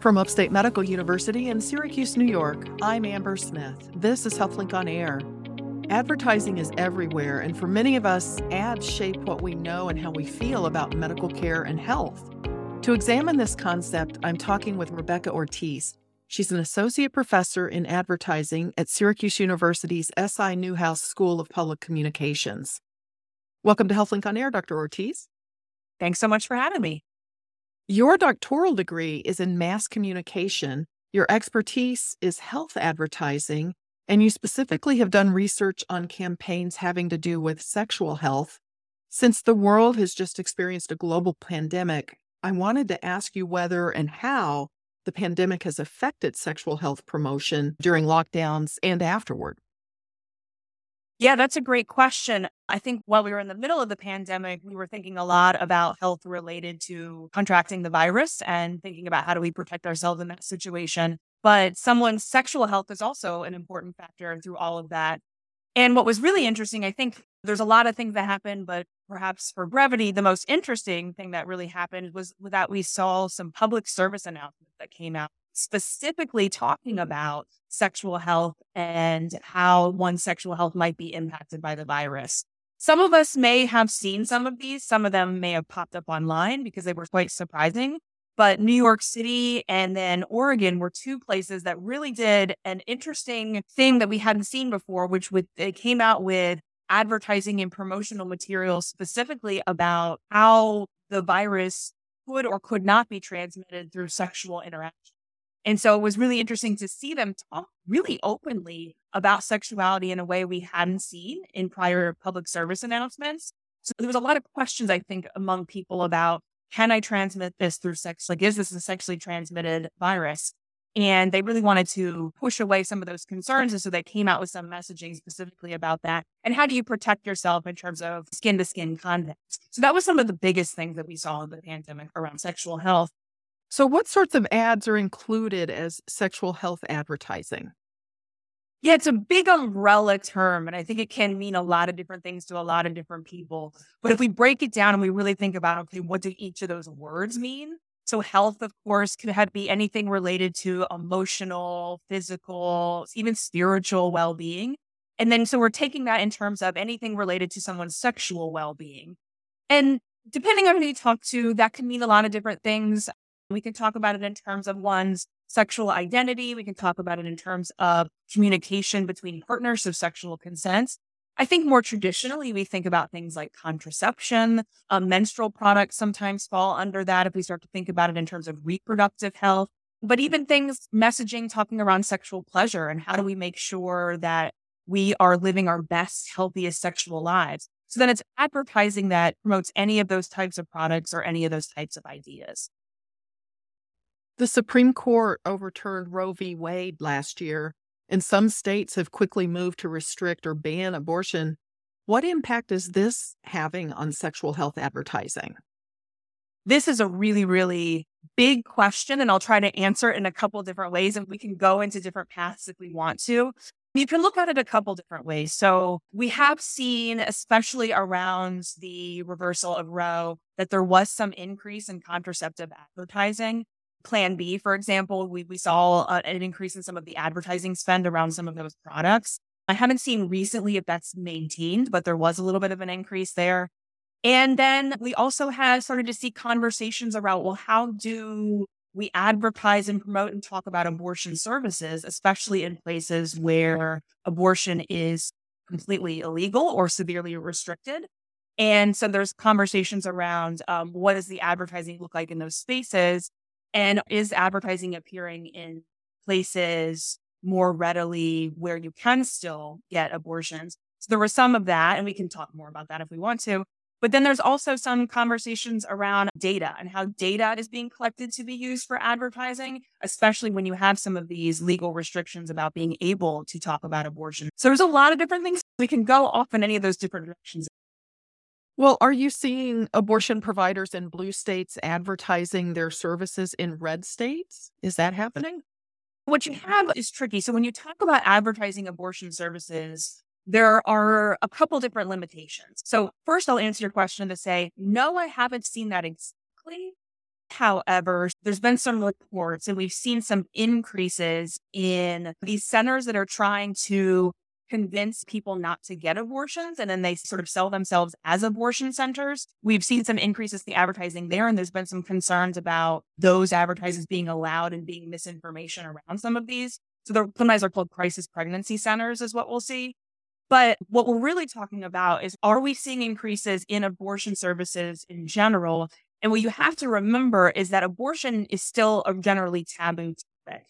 From Upstate Medical University in Syracuse, New York, I'm Amber Smith. This is HealthLink on Air. Advertising is everywhere, and for many of us, ads shape what we know and how we feel about medical care and health. To examine this concept, I'm talking with Rebecca Ortiz. She's an associate professor in advertising at Syracuse University's SI Newhouse School of Public Communications. Welcome to HealthLink on Air, Dr. Ortiz. Thanks so much for having me. Your doctoral degree is in mass communication. Your expertise is health advertising, and you specifically have done research on campaigns having to do with sexual health. Since the world has just experienced a global pandemic, I wanted to ask you whether and how the pandemic has affected sexual health promotion during lockdowns and afterward. Yeah, that's a great question. I think while we were in the middle of the pandemic, we were thinking a lot about health related to contracting the virus and thinking about how do we protect ourselves in that situation. But someone's sexual health is also an important factor through all of that. And what was really interesting, I think there's a lot of things that happened, but perhaps for brevity, the most interesting thing that really happened was that we saw some public service announcements that came out specifically talking about sexual health and how one's sexual health might be impacted by the virus. Some of us may have seen some of these. Some of them may have popped up online because they were quite surprising. But New York City and then Oregon were two places that really did an interesting thing that we hadn't seen before, which would, they came out with advertising and promotional materials specifically about how the virus could or could not be transmitted through sexual interaction. And so it was really interesting to see them talk really openly about sexuality in a way we hadn't seen in prior public service announcements. So there was a lot of questions, I think, among people about can I transmit this through sex? Like, is this a sexually transmitted virus? And they really wanted to push away some of those concerns. And so they came out with some messaging specifically about that. And how do you protect yourself in terms of skin to skin contact? So that was some of the biggest things that we saw in the pandemic around sexual health. So, what sorts of ads are included as sexual health advertising? Yeah, it's a big umbrella term, and I think it can mean a lot of different things to a lot of different people. But if we break it down and we really think about, okay, what do each of those words mean? So, health, of course, could have, be anything related to emotional, physical, even spiritual well being. And then, so we're taking that in terms of anything related to someone's sexual well being. And depending on who you talk to, that can mean a lot of different things. We can talk about it in terms of one's sexual identity. We can talk about it in terms of communication between partners, so sexual consent. I think more traditionally, we think about things like contraception. Um, menstrual products sometimes fall under that if we start to think about it in terms of reproductive health. But even things, messaging, talking around sexual pleasure and how do we make sure that we are living our best, healthiest sexual lives. So then it's advertising that promotes any of those types of products or any of those types of ideas. The Supreme Court overturned Roe v. Wade last year, and some states have quickly moved to restrict or ban abortion. What impact is this having on sexual health advertising? This is a really, really big question, and I'll try to answer it in a couple different ways, and we can go into different paths if we want to. You can look at it a couple different ways. So, we have seen, especially around the reversal of Roe, that there was some increase in contraceptive advertising. Plan B, for example, we, we saw uh, an increase in some of the advertising spend around some of those products. I haven't seen recently if that's maintained, but there was a little bit of an increase there. And then we also have started to see conversations around, well, how do we advertise and promote and talk about abortion services, especially in places where abortion is completely illegal or severely restricted? And so there's conversations around um, what does the advertising look like in those spaces? And is advertising appearing in places more readily where you can still get abortions? So there was some of that, and we can talk more about that if we want to. But then there's also some conversations around data and how data is being collected to be used for advertising, especially when you have some of these legal restrictions about being able to talk about abortion. So there's a lot of different things. We can go off in any of those different directions. Well, are you seeing abortion providers in blue states advertising their services in red states? Is that happening? What you have is tricky. So when you talk about advertising abortion services, there are a couple different limitations. So first I'll answer your question to say, no, I haven't seen that exactly however, there's been some reports and we've seen some increases in these centers that are trying to convince people not to get abortions and then they sort of sell themselves as abortion centers. We've seen some increases in the advertising there, and there's been some concerns about those advertisers being allowed and being misinformation around some of these. So they're sometimes are called crisis pregnancy centers, is what we'll see. But what we're really talking about is are we seeing increases in abortion services in general? And what you have to remember is that abortion is still a generally taboo topic.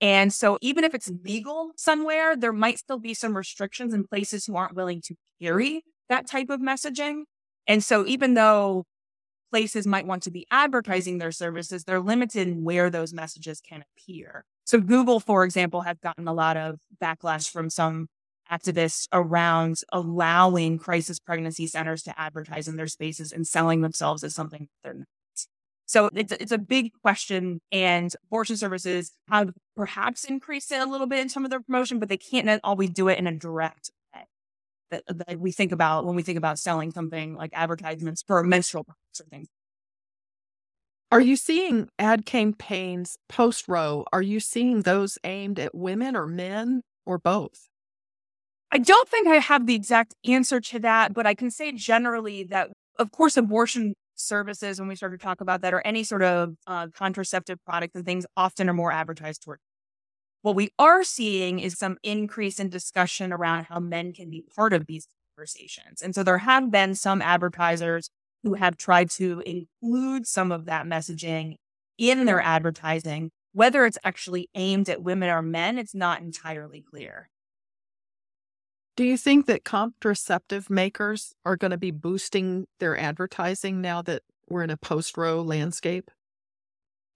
And so even if it's mm-hmm. legal somewhere, there might still be some restrictions in places who aren't willing to carry that type of messaging. And so even though places might want to be advertising their services, they're limited in where those messages can appear. So Google, for example, has gotten a lot of backlash from some activists around allowing crisis pregnancy centers to advertise in their spaces and selling themselves as something they're not. So it's, it's a big question. And abortion services have perhaps increased it a little bit in some of their promotion, but they can't always do it in a direct way that, that we think about when we think about selling something like advertisements for menstrual products or things. Are you seeing ad campaigns post Roe? Are you seeing those aimed at women or men or both? I don't think I have the exact answer to that, but I can say generally that, of course, abortion services, when we start to talk about that, or any sort of uh, contraceptive products and things, often are more advertised toward. What we are seeing is some increase in discussion around how men can be part of these conversations. And so there have been some advertisers who have tried to include some of that messaging in their advertising. Whether it's actually aimed at women or men, it's not entirely clear. Do you think that contraceptive makers are going to be boosting their advertising now that we're in a post Roe landscape?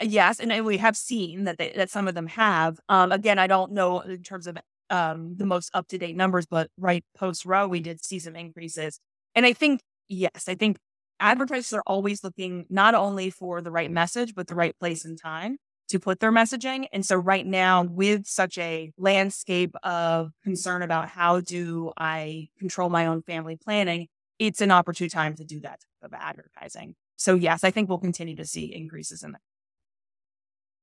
Yes, and we have seen that they, that some of them have. Um, again, I don't know in terms of um, the most up to date numbers, but right post Roe, we did see some increases. And I think yes, I think advertisers are always looking not only for the right message, but the right place and time to put their messaging. And so right now with such a landscape of concern about how do I control my own family planning, it's an opportune time to do that type of advertising. So yes, I think we'll continue to see increases in that.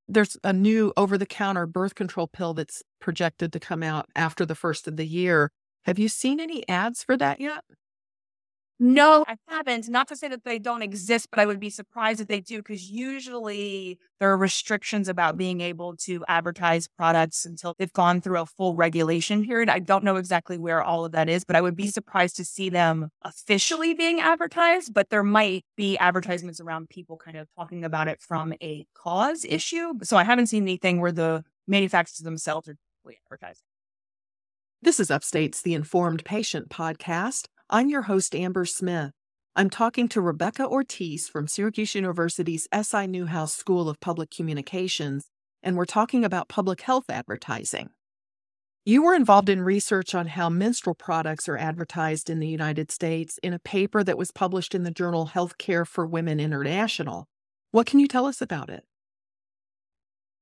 There's a new over the counter birth control pill that's projected to come out after the first of the year. Have you seen any ads for that yet? No, I haven't. Not to say that they don't exist, but I would be surprised if they do, because usually there are restrictions about being able to advertise products until they've gone through a full regulation period. I don't know exactly where all of that is, but I would be surprised to see them officially being advertised. But there might be advertisements around people kind of talking about it from a cause issue. So I haven't seen anything where the manufacturers themselves are advertising. This is Upstate's The Informed Patient podcast. I'm your host, Amber Smith. I'm talking to Rebecca Ortiz from Syracuse University's SI Newhouse School of Public Communications, and we're talking about public health advertising. You were involved in research on how menstrual products are advertised in the United States in a paper that was published in the journal Healthcare for Women International. What can you tell us about it?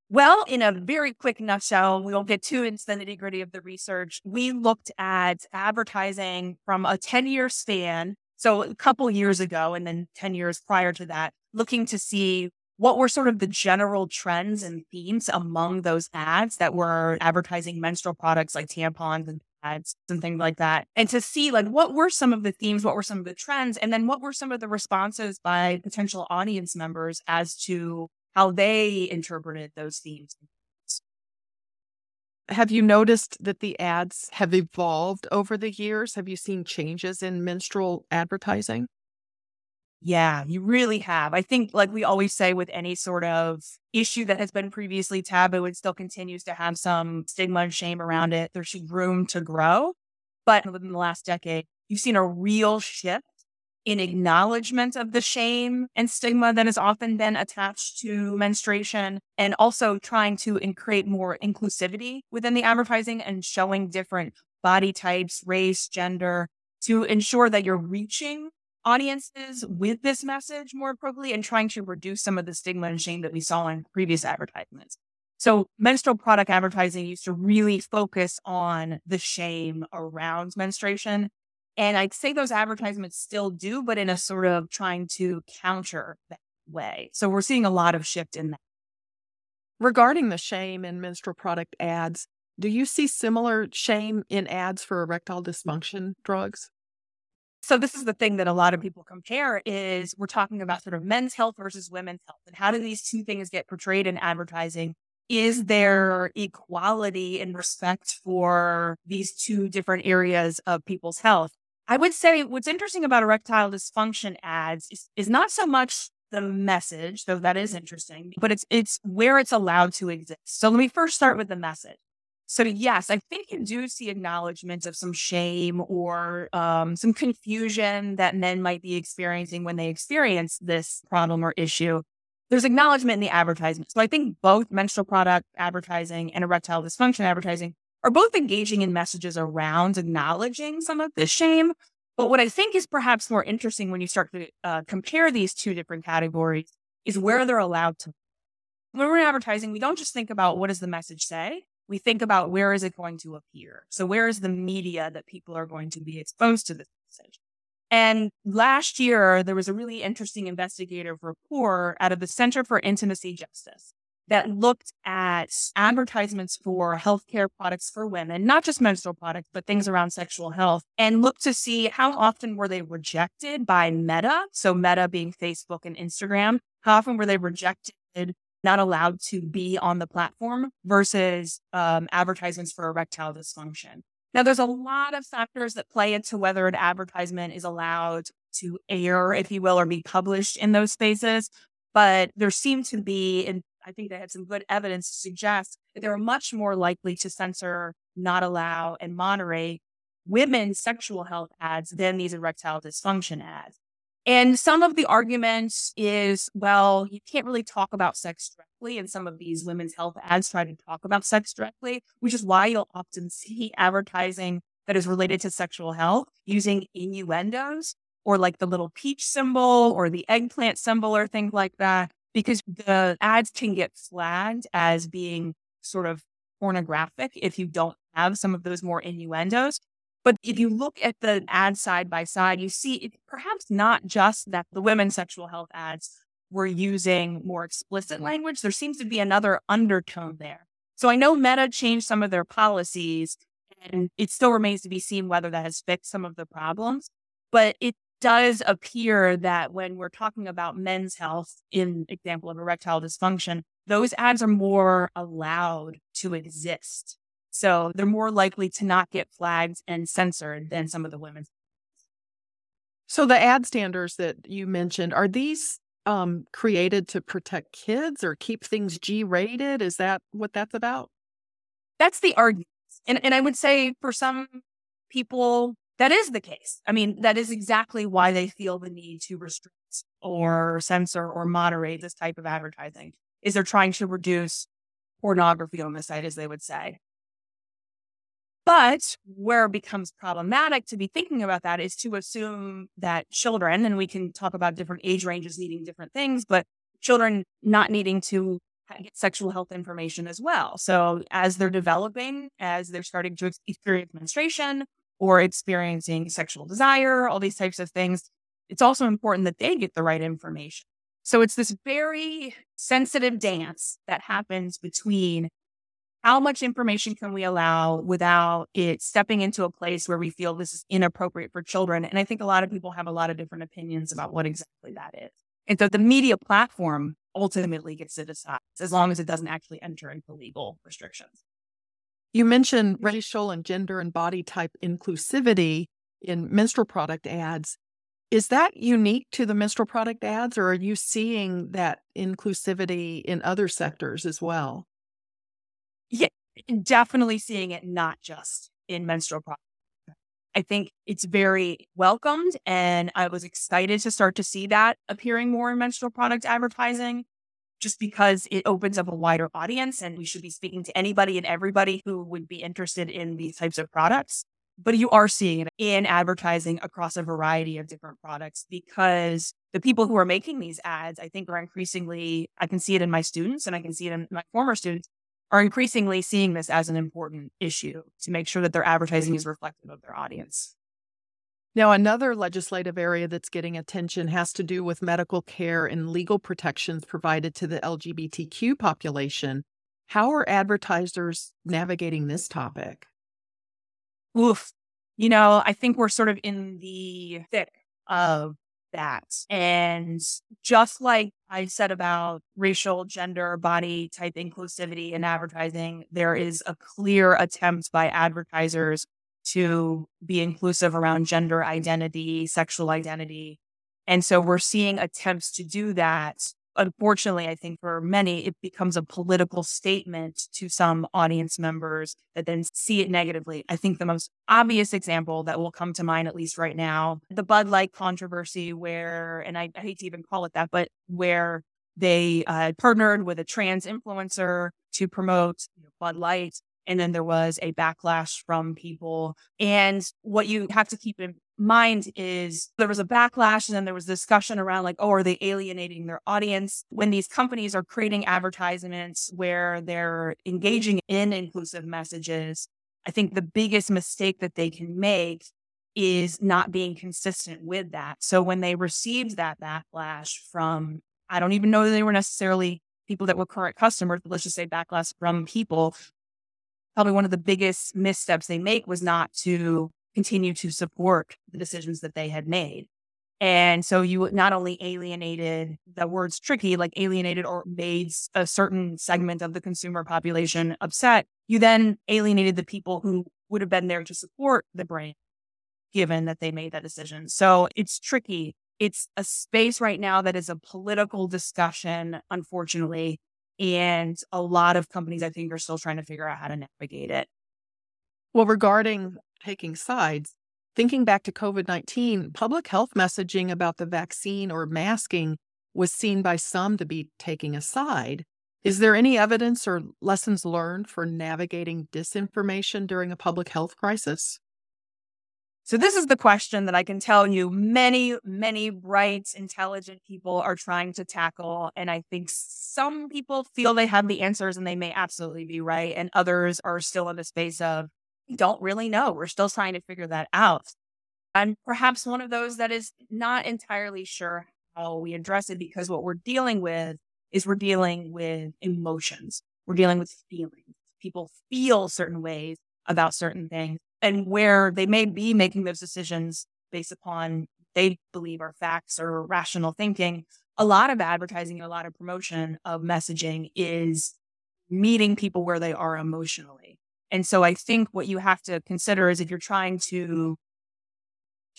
Well, in a very quick nutshell, we won't get too into the nitty gritty of the research. We looked at advertising from a 10 year span. So a couple years ago, and then 10 years prior to that, looking to see what were sort of the general trends and themes among those ads that were advertising menstrual products like tampons and pads and things like that. And to see like what were some of the themes, what were some of the trends, and then what were some of the responses by potential audience members as to how they interpreted those themes. Have you noticed that the ads have evolved over the years? Have you seen changes in menstrual advertising? Yeah, you really have. I think, like we always say with any sort of issue that has been previously taboo, and still continues to have some stigma and shame around it. There's room to grow. But within the last decade, you've seen a real shift in acknowledgement of the shame and stigma that has often been attached to menstruation and also trying to create more inclusivity within the advertising and showing different body types, race, gender to ensure that you're reaching audiences with this message more appropriately and trying to reduce some of the stigma and shame that we saw in previous advertisements. So menstrual product advertising used to really focus on the shame around menstruation and I'd say those advertisements still do, but in a sort of trying to counter that. way. So we're seeing a lot of shift in that. Regarding the shame in menstrual product ads, do you see similar shame in ads for erectile dysfunction drugs? So this is the thing that a lot of people compare is we're talking about sort of men's health versus women's health and how do these two things get portrayed in advertising? Is there equality and respect for these two different areas of people's health? I would say what's interesting about erectile dysfunction ads is, is not so much the message, though that is interesting, but it's it's where it's allowed to exist. So let me first start with the message. So yes, I think you do see acknowledgments of some shame or um, some confusion that men might be experiencing when they experience this problem or issue. There's acknowledgement in the advertisement. So I think both menstrual product advertising and erectile dysfunction advertising are both engaging in messages around acknowledging some of this shame. But what I think is perhaps more interesting when you start to uh, compare these two different categories is where they're allowed to. When we're advertising, we don't just think about what does the message say, we think about where is it going to appear? So where is the media that people are going to be exposed to this message? And last year, there was a really interesting investigative report out of the Center for Intimacy Justice that looked at advertisements for healthcare products for women, not just menstrual products, but things around sexual health, and looked to see how often were they rejected by Meta. So Meta being Facebook and Instagram. How often were they rejected not allowed to be on the platform versus um, advertisements for erectile dysfunction. Now, there's a lot of factors that play into whether an advertisement is allowed to air, if you will, or be published in those spaces. But there seemed to be, and I think they had some good evidence to suggest that they were much more likely to censor, not allow, and moderate women's sexual health ads than these erectile dysfunction ads. And some of the arguments is, well, you can't really talk about sex directly. And some of these women's health ads try to talk about sex directly, which is why you'll often see advertising that is related to sexual health using innuendos or like the little peach symbol or the eggplant symbol or things like that, because the ads can get flagged as being sort of pornographic if you don't have some of those more innuendos. But if you look at the ads side by side, you see it, perhaps not just that the women's sexual health ads were using more explicit language. There seems to be another undertone there. So I know Meta changed some of their policies, and it still remains to be seen whether that has fixed some of the problems. But it does appear that when we're talking about men's health, in example of erectile dysfunction, those ads are more allowed to exist so they're more likely to not get flagged and censored than some of the women's. So the ad standards that you mentioned, are these um, created to protect kids or keep things G rated? Is that what that's about? That's the argument. And, and I would say for some people, that is the case. I mean, that is exactly why they feel the need to restrict or censor or moderate this type of advertising is they're trying to reduce pornography on the site, as they would say. But where it becomes problematic to be thinking about that is to assume that children, and we can talk about different age ranges needing different things, but children not needing to get sexual health information as well. So as they're developing, as they're starting to experience menstruation or experiencing sexual desire, all these types of things, it's also important that they get the right information. So it's this very sensitive dance that happens between how much information can we allow without it stepping into a place where we feel this is inappropriate for children? And I think a lot of people have a lot of different opinions about what exactly that is. And so the media platform ultimately gets to decide as long as it doesn't actually enter into legal restrictions. You mentioned racial and gender and body type inclusivity in menstrual product ads. Is that unique to the menstrual product ads, or are you seeing that inclusivity in other sectors as well? Yeah, definitely seeing it not just in menstrual products. I think it's very welcomed, and I was excited to start to see that appearing more in menstrual product advertising just because it opens up a wider audience and we should be speaking to anybody and everybody who would be interested in these types of products. But you are seeing it in advertising across a variety of different products because the people who are making these ads, I think, are increasingly, I can see it in my students and I can see it in my former students, are increasingly seeing this as an important issue to make sure that their advertising is reflective of their audience. Now, another legislative area that's getting attention has to do with medical care and legal protections provided to the LGBTQ population. How are advertisers navigating this topic? Oof. You know, I think we're sort of in the thick of that. And just like I said about racial, gender, body type inclusivity in advertising, there is a clear attempt by advertisers to be inclusive around gender identity, sexual identity. And so we're seeing attempts to do that. Unfortunately, I think for many, it becomes a political statement to some audience members that then see it negatively. I think the most obvious example that will come to mind, at least right now, the Bud Light controversy, where, and I, I hate to even call it that, but where they uh, partnered with a trans influencer to promote Bud Light and then there was a backlash from people. And what you have to keep in mind is there was a backlash and then there was discussion around like, oh, are they alienating their audience? When these companies are creating advertisements where they're engaging in inclusive messages, I think the biggest mistake that they can make is not being consistent with that. So when they received that backlash from, I don't even know that they were necessarily people that were current customers, but let's just say backlash from people probably one of the biggest missteps they make was not to continue to support the decisions that they had made. And so you not only alienated the word's tricky, like alienated or made a certain segment of the consumer population upset, you then alienated the people who would have been there to support the brand, given that they made that decision. So it's tricky. It's a space right now that is a political discussion, unfortunately, and a lot of companies, I think, are still trying to figure out how to navigate it. Well, regarding taking sides, thinking back to COVID 19, public health messaging about the vaccine or masking was seen by some to be taking a side. Is there any evidence or lessons learned for navigating disinformation during a public health crisis? So, this is the question that I can tell you many, many bright, intelligent people are trying to tackle. And I think some people feel they have the answers and they may absolutely be right. And others are still in the space of, don't really know. We're still trying to figure that out. I'm perhaps one of those that is not entirely sure how we address it because what we're dealing with is we're dealing with emotions, we're dealing with feelings. People feel certain ways about certain things and where they may be making those decisions based upon they believe are facts or rational thinking. A lot of advertising and a lot of promotion of messaging is meeting people where they are emotionally. And so I think what you have to consider is if you're trying to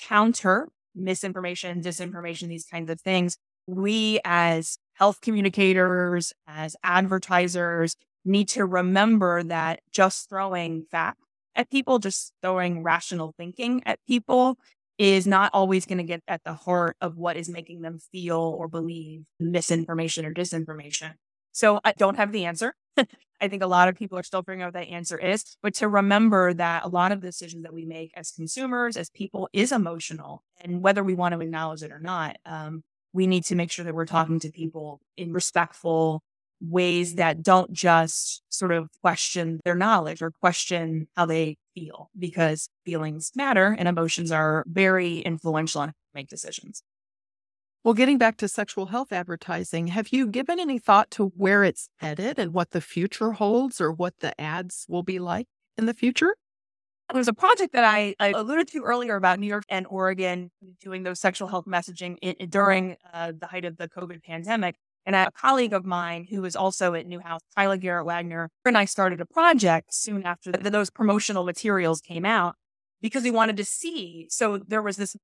counter misinformation, disinformation, these kinds of things, we as health communicators, as advertisers, need to remember that just throwing facts at people, just throwing rational thinking at people is not always going to get at the heart of what is making them feel or believe misinformation or disinformation. So I don't have the answer. I think a lot of people are still figuring out what that answer is, but to remember that a lot of the decisions that we make as consumers, as people, is emotional. And whether we want to acknowledge it or not, um, we need to make sure that we're talking to people in respectful, ways that don't just sort of question their knowledge or question how they feel because feelings matter and emotions are very influential on how we make decisions. Well, getting back to sexual health advertising, have you given any thought to where it's headed and what the future holds or what the ads will be like in the future? There's a project that I, I alluded to earlier about New York and Oregon doing those sexual health messaging in, during uh, the height of the COVID pandemic. And a colleague of mine who is also at Newhouse, Kyla Garrett Wagner, and I started a project soon after those promotional materials came out because we wanted to see. So there was this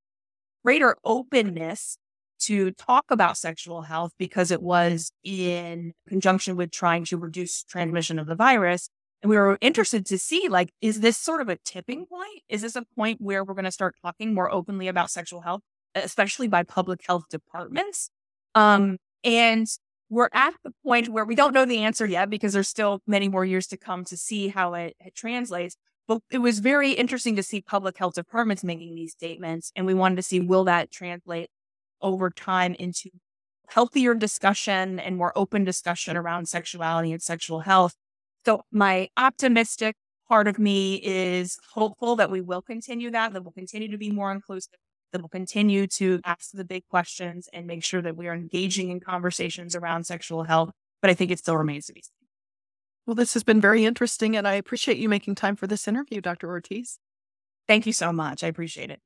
greater openness to talk about sexual health because it was in conjunction with trying to reduce transmission of the virus. And we were interested to see, like, is this sort of a tipping point? Is this a point where we're going to start talking more openly about sexual health, especially by public health departments? Um, and we're at the point where we don't know the answer yet because there's still many more years to come to see how it, it translates. But it was very interesting to see public health departments making these statements. And we wanted to see will that translate over time into healthier discussion and more open discussion around sexuality and sexual health. So my optimistic part of me is hopeful that we will continue that, that we'll continue to be more inclusive, that we'll continue to ask the big questions and make sure that we are engaging in conversations around sexual health. But I think it still remains to be seen. Well, this has been very interesting, and I appreciate you making time for this interview, Dr. Ortiz. Thank you so much. I appreciate it.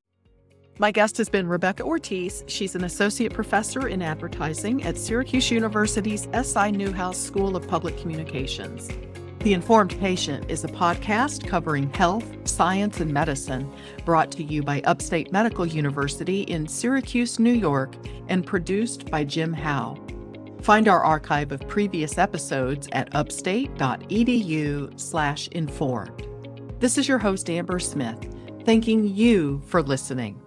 My guest has been Rebecca Ortiz. She's an associate professor in advertising at Syracuse University's S.I. Newhouse School of Public Communications. The Informed Patient is a podcast covering health, science, and medicine brought to you by Upstate Medical University in Syracuse, New York, and produced by Jim Howe. Find our archive of previous episodes at upstate.edu/informed. This is your host Amber Smith, thanking you for listening.